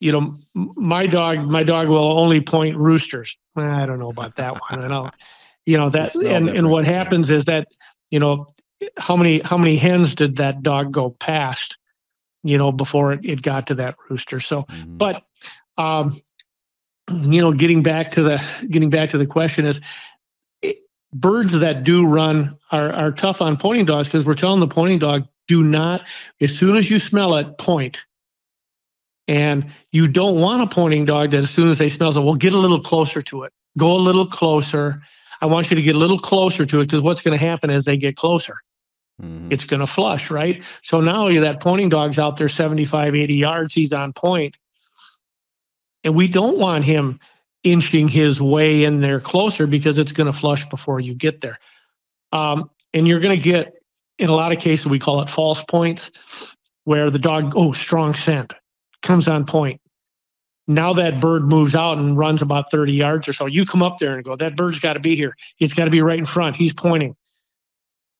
Speaker 3: you know, my dog, my dog will only point roosters. I don't know about that one. I don't know, you know that, and and what happens is that you know, how many how many hens did that dog go past? You know, before it, it got to that rooster. So,
Speaker 2: Mhm.
Speaker 3: but um, you know, getting back to the getting back to the question is, birds that do run are are tough on pointing dogs because we're telling the pointing dog do not as soon as you smell it point. And you don't want a pointing dog that as soon as they smell it, well, get a little closer to it. Go a little closer. I want you to get a little closer to it because what's going to happen as they get closer?
Speaker 2: Mhm.
Speaker 3: it's going to flush, right? So now that pointing dog's out there 75, 80 yards, he's on point. And we don't want him inching his way in there closer because it's going to flush before you get there. Um, and you're going to get, in a lot of cases, we call it false points, where the dog, oh, strong scent, comes on point. Now that bird moves out and runs about 30 yards or so. You come up there and go, that bird's got to be here. He's got to be right in front. He's pointing.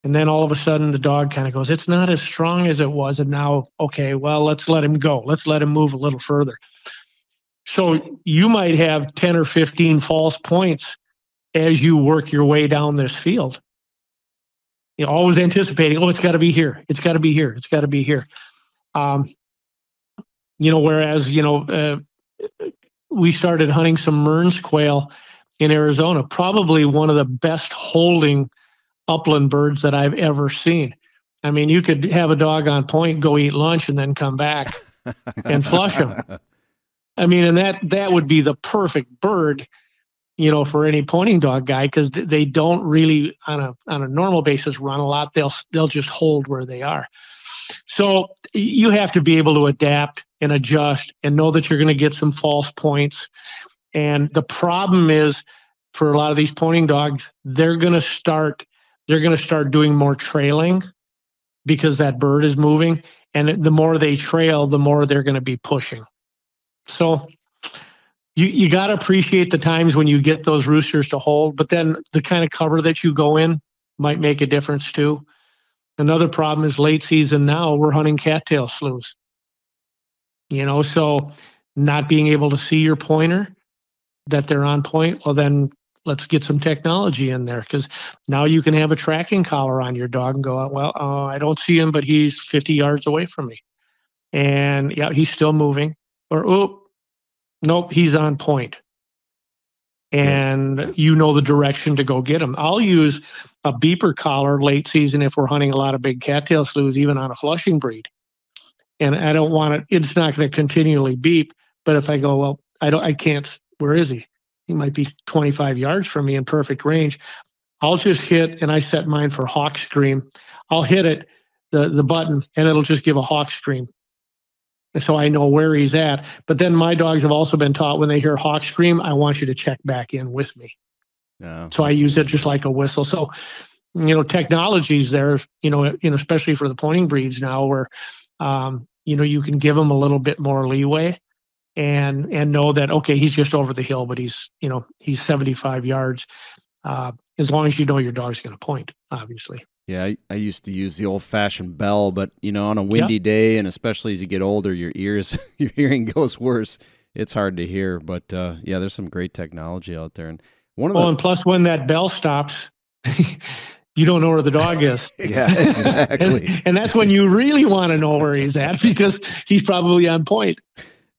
Speaker 3: And then all of a sudden the dog kind of goes, it's not as strong as it was. And now, okay, well, let's let him go. Let's let him move a little further. So you might have 10 or 15 false points as you work your way down this field. You know, always anticipating, oh, it's got to be here. It's got to be here. It's got to be here. Um, you know, whereas, you know, uh, we started hunting some Mearns quail in Arizona, probably one of the best holding upland birds that I've ever seen. I mean, you could have a dog on point, go eat lunch, and then come back and flush them. I mean, and that that would be the perfect bird, you know, for any pointing dog guy because they don't really on a on a normal basis run a lot. They'll they'll just hold where they are. So you have to be able to adapt and adjust and know that you're going to get some false points. And the problem is for a lot of these pointing dogs, they're going to start they're going to start doing more trailing because that bird is moving and the more they trail the more they're going to be pushing so you you got to appreciate the times when you get those roosters to hold but then the kind of cover that you go in might make a difference too another problem is late season now we're hunting cattail sloughs you know so not being able to see your pointer that they're on point well then let's get some technology in there because now you can have a tracking collar on your dog and go, well, uh, I don't see him, but he's 50 yards away from me. And yeah, he's still moving. Or, oh, nope, he's on point. And you know the direction to go get him. I'll use a beeper collar late season if we're hunting a lot of big cattail sloughs, even on a flushing breed. And I don't want it, it's not going to continually beep. But if I go, well, I don't, I can't, where is he? he might be 25 yards from me in perfect range. I'll just hit, and I set mine for hawk scream. I'll hit it, the, the button, and it'll just give a hawk scream. So I know where he's at. But then my dogs have also been taught when they hear hawk scream, I want you to check back in with me. Yeah, so I use it just like a whistle. So, you know, technologies there, you know, you know, especially for the pointing breeds now, where, um, you know, you can give them a little bit more leeway, and and know that okay, he's just over the hill, but he's you know he's 75 yards. Uh, as long as you know your dog's going to point, obviously.
Speaker 2: Yeah, I, I, used to use the old fashioned bell, but you know, on a windy day, and especially as you get older, your ears, your hearing goes worse. It's hard to hear, but uh, yeah, there's some great technology out there. And one of
Speaker 3: well,
Speaker 2: the
Speaker 3: and plus, when that bell stops, you don't know where the dog is.
Speaker 2: yeah, exactly.
Speaker 3: and, and that's when you really want to know where he's at because he's probably on point.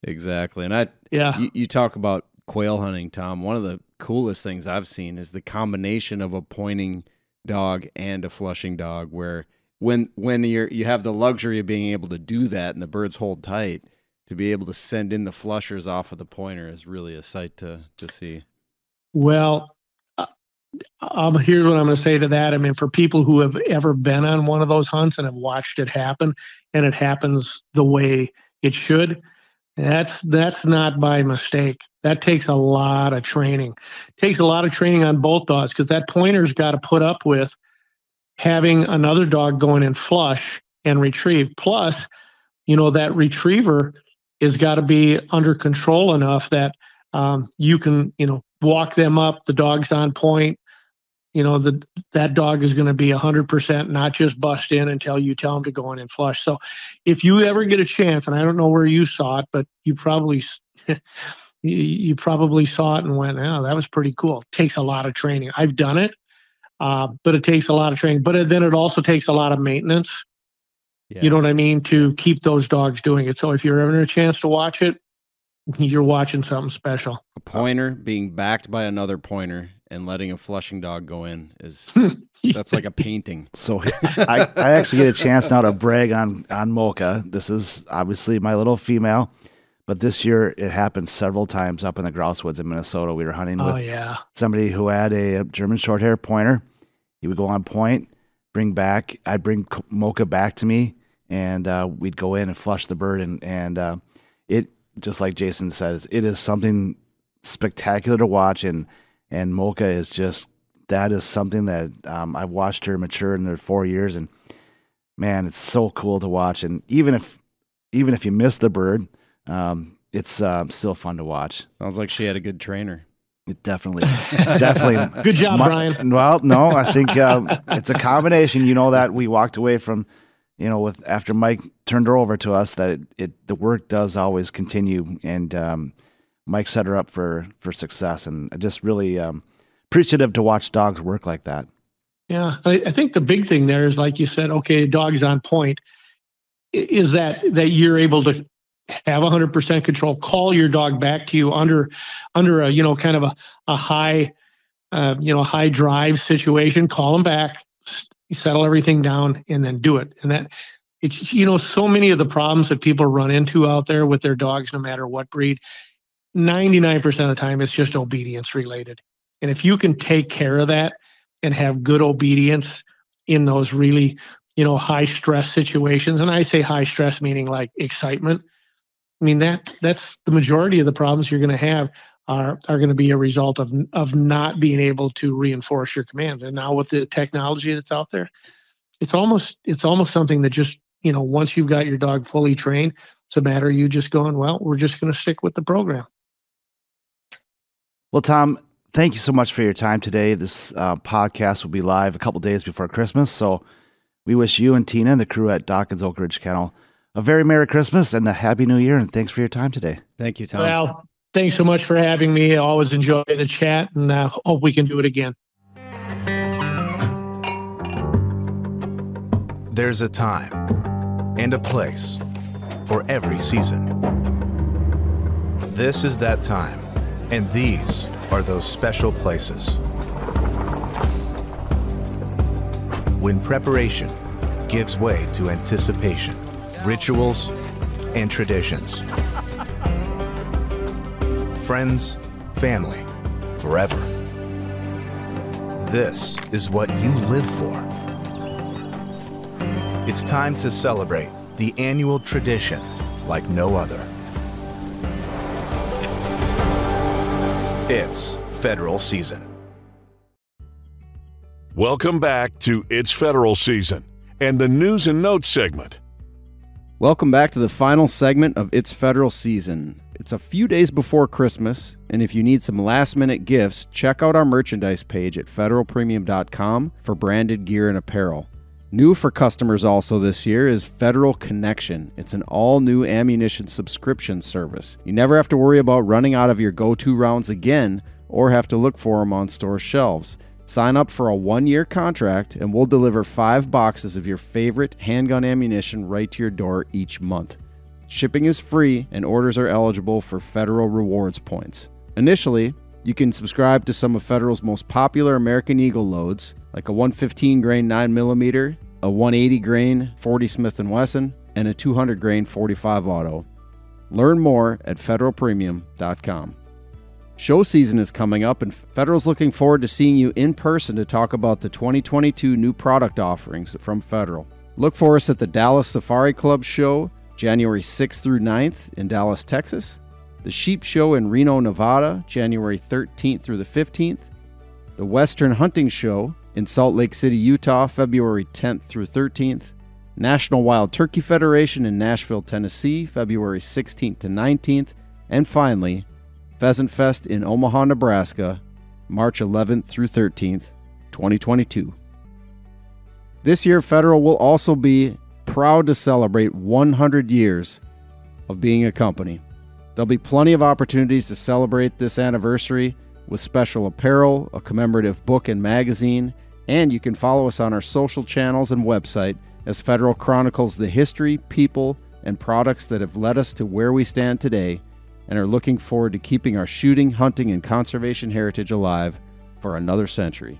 Speaker 2: Exactly, and I yeah, you, you talk about quail hunting, Tom. One of the coolest things I've seen is the combination of a pointing dog and a flushing dog where when when you're you have the luxury of being able to do that and the birds hold tight to be able to send in the flushers off of the pointer is really a sight to to see
Speaker 3: well um, here's what I'm going to say to that. I mean, for people who have ever been on one of those hunts and have watched it happen, and it happens the way it should, that's that's not by mistake. That takes a lot of training. It takes a lot of training on both dogs because that pointer's got to put up with having another dog going in flush and retrieve. Plus, you know that retriever is got to be under control enough that um, you can you know walk them up. The dog's on point you know the that dog is going to be 100% not just bust in until you tell him to go in and flush. So if you ever get a chance and i don't know where you saw it but you probably you probably saw it and went oh that was pretty cool. It takes a lot of training. I've done it uh, but it takes a lot of training. But then it also takes a lot of maintenance. Yeah. you know what i mean? To keep those dogs doing it. So if you're ever in a chance to watch it you're watching something special.
Speaker 2: A pointer being backed by another pointer and letting a flushing dog go in is that's like a painting.
Speaker 4: So I, I actually get a chance now to brag on on Mocha. This is obviously my little female, but this year it happened several times up in the grouse woods in Minnesota. We were hunting oh, with
Speaker 3: yeah.
Speaker 4: somebody who had a, a German short hair pointer. He would go on point, bring back. I'd bring Mocha back to me, and uh, we'd go in and flush the bird. And and uh, it just like Jason says, it is something spectacular to watch and and Mocha is just that is something that um, I've watched her mature in the four years, and man, it's so cool to watch. And even if even if you miss the bird, um, it's uh, still fun to watch.
Speaker 2: Sounds like she had a good trainer.
Speaker 4: It definitely, definitely.
Speaker 3: Good job, My, Brian.
Speaker 4: Well, no, I think um, it's a combination. You know that we walked away from, you know, with after Mike turned her over to us, that it, it the work does always continue, and um, Mike set her up for for success, and just really um, appreciative to watch dogs work like that.
Speaker 3: Yeah, I, I think the big thing there is, like you said, okay, dog's on point. Is that that you're able to have 100% control, call your dog back to you under under a you know kind of a a high uh, you know high drive situation. Call them back, settle everything down, and then do it. And that it's you know so many of the problems that people run into out there with their dogs, no matter what breed, 99% of the time it's just obedience related. And if you can take care of that and have good obedience in those really, you know, high stress situations, and I say high stress meaning like excitement. I mean that that's the majority of the problems you're going to have are are going to be a result of of not being able to reinforce your commands. And now with the technology that's out there, it's almost it's almost something that just you know once you've got your dog fully trained, it's a matter of you just going well. We're just going to stick with the program.
Speaker 4: Well, Tom, thank you so much for your time today. This uh, podcast will be live a couple days before Christmas. So we wish you and Tina and the crew at Dokken's Oak Ridge Kennel a very Merry Christmas and a Happy New Year. And thanks for your time today.
Speaker 2: Thank you, Tom.
Speaker 3: Well, thanks so much for having me. I always enjoy the chat and uh, hope we can do it again.
Speaker 5: There's a time and a place for every season. This is that time and these are those special places. When preparation gives way to anticipation, rituals, and traditions. Friends, family, forever. This is what you live for. It's time to celebrate the annual tradition like no other. It's federal season.
Speaker 1: Welcome back to It's Federal Season and the News and Notes segment.
Speaker 2: Welcome back to the final segment of It's Federal Season. It's a few days before Christmas, and if you need some last minute gifts, check out our merchandise page at federalpremium.com for branded gear and apparel. New for customers also this year is Federal Connection. It's an all new ammunition subscription service. You never have to worry about running out of your go to rounds again or have to look for them on store shelves. Sign up for a one year contract, and we'll deliver five boxes of your favorite handgun ammunition right to your door each month. Shipping is free, and orders are eligible for federal rewards points. Initially, you can subscribe to some of Federal's most popular American Eagle loads, like a 115 grain 9 millimeter, a 180 grain 40 Smith & Wesson, and a 200 grain 45 auto. Learn more at federalpremium.com. Show season is coming up, and Federal's looking forward to seeing you in person to talk about the 2022 new product offerings from Federal. Look for us at the Dallas Safari Club Show, January 6th through 9th in Dallas, Texas, the Sheep Show in Reno, Nevada, January 13th through the 15th, the Western Hunting Show in Salt Lake City, Utah, February 10th through 13th, National Wild Turkey Federation in Nashville, Tennessee, February 16th to 19th, and finally, Pheasant Fest in Omaha, Nebraska, March 11th through 13th, 2022. This year, Federal will also be proud to celebrate 100 years of being a company. There'll be plenty of opportunities to celebrate this anniversary with special apparel, a commemorative book and magazine, and you can follow us on our social channels and website as Federal chronicles the history, people, and products that have led us to where we stand today and are looking forward to keeping our shooting, hunting, and conservation heritage alive for another century.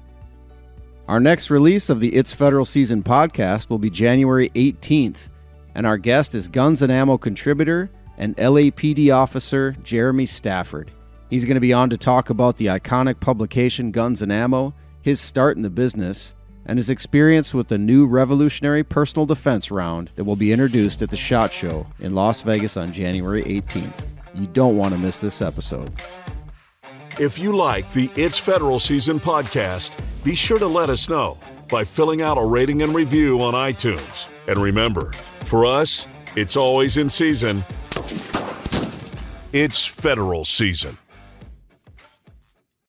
Speaker 2: Our next release of the It's Federal Season podcast will be January 18th, and our guest is Guns and Ammo contributor and LAPD officer Jeremy Stafford. He's going to be on to talk about the iconic publication Guns and Ammo, his start in the business, and his experience with the new revolutionary personal defense round that will be introduced at the SHOT Show in Las Vegas on January 18th. You don't want to miss this episode.
Speaker 1: If you like the It's Federal Season podcast, be sure to let us know by filling out a rating and review on iTunes. And remember, for us, it's always in season. It's federal season.